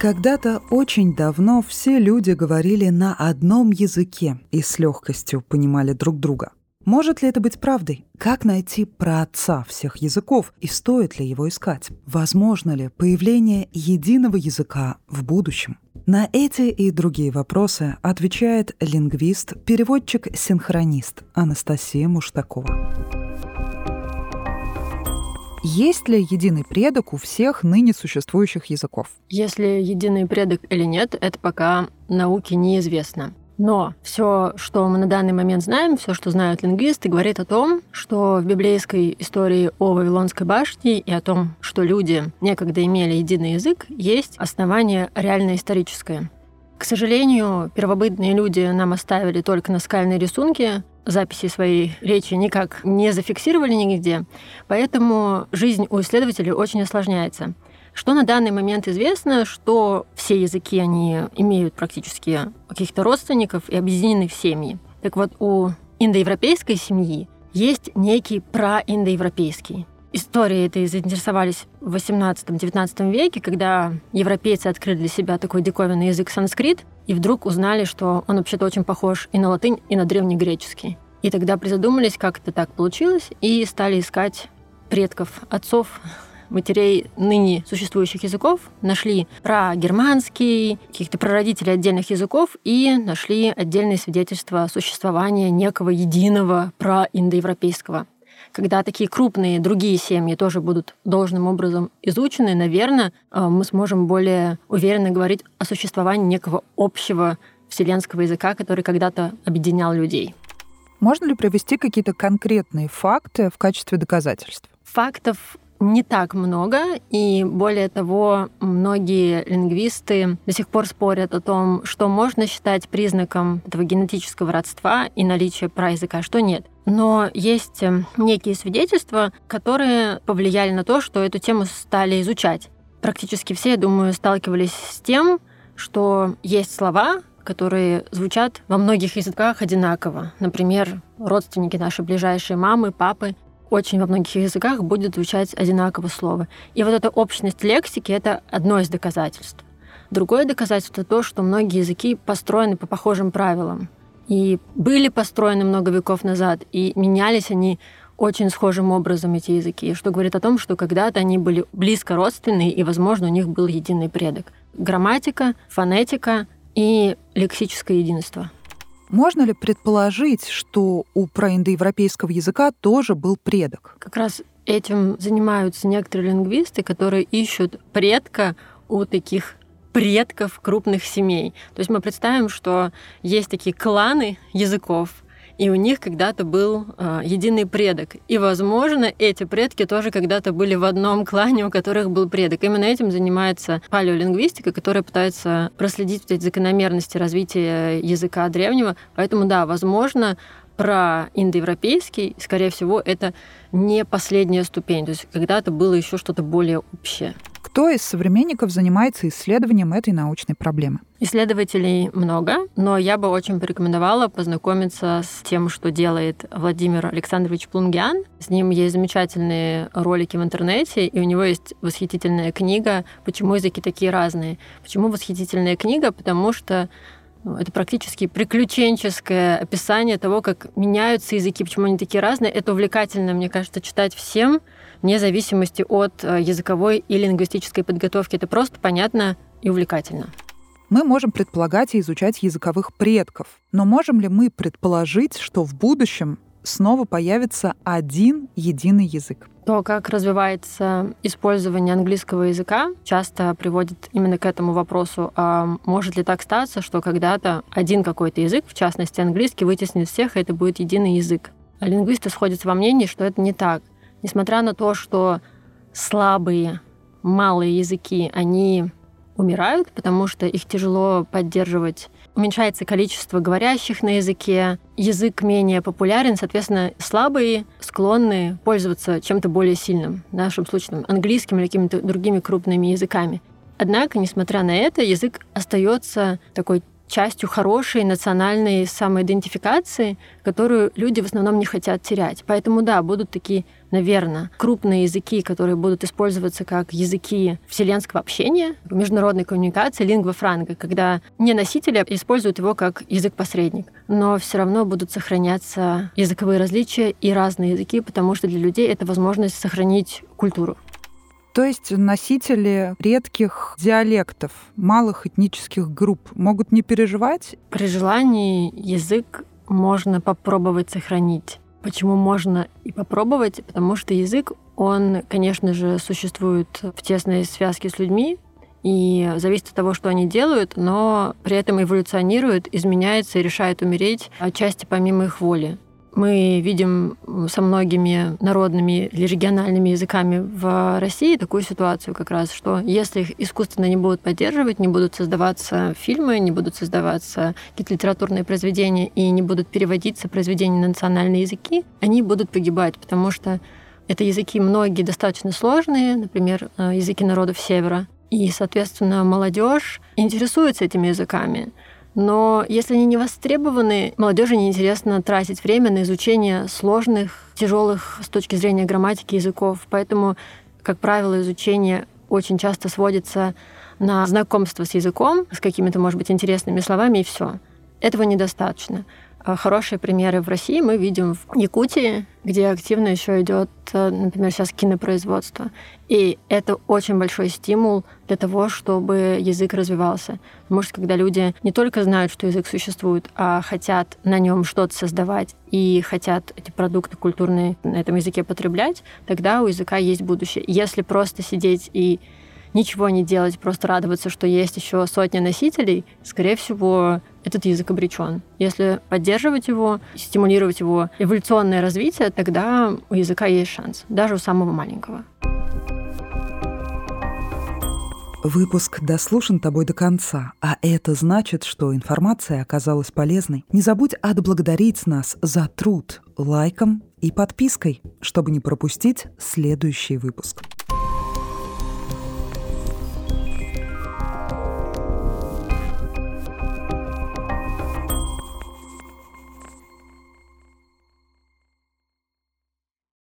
Когда-то очень давно все люди говорили на одном языке и с легкостью понимали друг друга. Может ли это быть правдой? Как найти праотца всех языков и стоит ли его искать? Возможно ли появление единого языка в будущем? На эти и другие вопросы отвечает лингвист, переводчик-синхронист Анастасия Муштакова. Есть ли единый предок у всех ныне существующих языков? Если единый предок или нет, это пока науке неизвестно. Но все, что мы на данный момент знаем, все, что знают лингвисты, говорит о том, что в библейской истории о Вавилонской башне и о том, что люди некогда имели единый язык, есть основание реально историческое. К сожалению, первобытные люди нам оставили только наскальные рисунки, записи своей речи никак не зафиксировали нигде, поэтому жизнь у исследователей очень осложняется. Что на данный момент известно, что все языки, они имеют практически каких-то родственников и объединены в семьи. Так вот, у индоевропейской семьи есть некий праиндоевропейский. Истории этой заинтересовались в 18-19 веке, когда европейцы открыли для себя такой диковинный язык санскрит, и вдруг узнали, что он вообще-то очень похож и на латынь, и на древнегреческий. И тогда призадумались, как это так получилось, и стали искать предков, отцов матерей ныне существующих языков, нашли про германский, каких-то прародителей отдельных языков и нашли отдельные свидетельства существования некого единого проиндоевропейского. Когда такие крупные другие семьи тоже будут должным образом изучены, наверное, э, мы сможем более уверенно говорить о существовании некого общего вселенского языка, который когда-то объединял людей. Можно ли привести какие-то конкретные факты в качестве доказательств? Фактов не так много, и более того, многие лингвисты до сих пор спорят о том, что можно считать признаком этого генетического родства и наличия праязыка, а что нет. Но есть э, некие свидетельства, которые повлияли на то, что эту тему стали изучать. Практически все, я думаю, сталкивались с тем, что есть слова, которые звучат во многих языках одинаково. Например, родственники наши ближайшие мамы, папы очень во многих языках будет звучать одинаково слово. И вот эта общность лексики — это одно из доказательств. Другое доказательство — то, что многие языки построены по похожим правилам. И были построены много веков назад, и менялись они очень схожим образом, эти языки, что говорит о том, что когда-то они были близко родственные, и, возможно, у них был единый предок. Грамматика, фонетика и лексическое единство — можно ли предположить, что у проиндоевропейского языка тоже был предок? Как раз этим занимаются некоторые лингвисты, которые ищут предка у таких предков крупных семей. То есть мы представим, что есть такие кланы языков, и у них когда-то был э, единый предок. И, возможно, эти предки тоже когда-то были в одном клане, у которых был предок. Именно этим занимается палеолингвистика, которая пытается проследить эти закономерности развития языка древнего. Поэтому, да, возможно, про индоевропейский, скорее всего, это не последняя ступень. То есть когда-то было еще что-то более общее. Кто из современников занимается исследованием этой научной проблемы? Исследователей много, но я бы очень порекомендовала познакомиться с тем, что делает Владимир Александрович Плунгян. С ним есть замечательные ролики в интернете, и у него есть восхитительная книга «Почему языки такие разные». Почему восхитительная книга? Потому что это практически приключенческое описание того, как меняются языки, почему они такие разные. Это увлекательно, мне кажется, читать всем, вне зависимости от э, языковой и лингвистической подготовки. Это просто понятно и увлекательно. Мы можем предполагать и изучать языковых предков, но можем ли мы предположить, что в будущем снова появится один единый язык? То, как развивается использование английского языка, часто приводит именно к этому вопросу, а может ли так статься, что когда-то один какой-то язык, в частности английский, вытеснит всех, и это будет единый язык. А лингвисты сходятся во мнении, что это не так. Несмотря на то, что слабые, малые языки, они умирают, потому что их тяжело поддерживать. Уменьшается количество говорящих на языке, язык менее популярен, соответственно, слабые склонны пользоваться чем-то более сильным, в нашем случае английским или какими-то другими крупными языками. Однако, несмотря на это, язык остается такой частью хорошей национальной самоидентификации, которую люди в основном не хотят терять. Поэтому да, будут такие, наверное, крупные языки, которые будут использоваться как языки вселенского общения, международной коммуникации, лингва франка, когда не носители используют его как язык-посредник. Но все равно будут сохраняться языковые различия и разные языки, потому что для людей это возможность сохранить культуру. То есть носители редких диалектов, малых этнических групп могут не переживать? При желании язык можно попробовать сохранить. Почему можно и попробовать? Потому что язык, он, конечно же, существует в тесной связке с людьми, и зависит от того, что они делают, но при этом эволюционирует, изменяется и решает умереть отчасти помимо их воли. Мы видим со многими народными или региональными языками в России такую ситуацию как раз, что если их искусственно не будут поддерживать, не будут создаваться фильмы, не будут создаваться какие-то литературные произведения и не будут переводиться произведения на национальные языки, они будут погибать, потому что это языки многие достаточно сложные, например, э, языки народов Севера. И, соответственно, молодежь интересуется этими языками. Но если они не востребованы, молодежи неинтересно тратить время на изучение сложных, тяжелых с точки зрения грамматики языков. Поэтому, как правило, изучение очень часто сводится на знакомство с языком, с какими-то, может быть, интересными словами, и все. Этого недостаточно. А хорошие примеры в России мы видим в Якутии, где активно еще идет, э, например, сейчас кинопроизводство. И это очень большой стимул для того, чтобы язык развивался. Потому что когда люди не только знают, что язык существует, а хотят на нем что-то создавать и хотят эти продукты культурные на этом языке потреблять, тогда у языка есть будущее. Если просто сидеть и ничего не делать, просто радоваться, что есть еще сотни носителей, скорее всего, этот язык обречен. Если поддерживать его, стимулировать его эволюционное развитие, тогда у языка есть шанс, даже у самого маленького. Выпуск дослушан тобой до конца, а это значит, что информация оказалась полезной. Не забудь отблагодарить нас за труд лайком и подпиской, чтобы не пропустить следующий выпуск.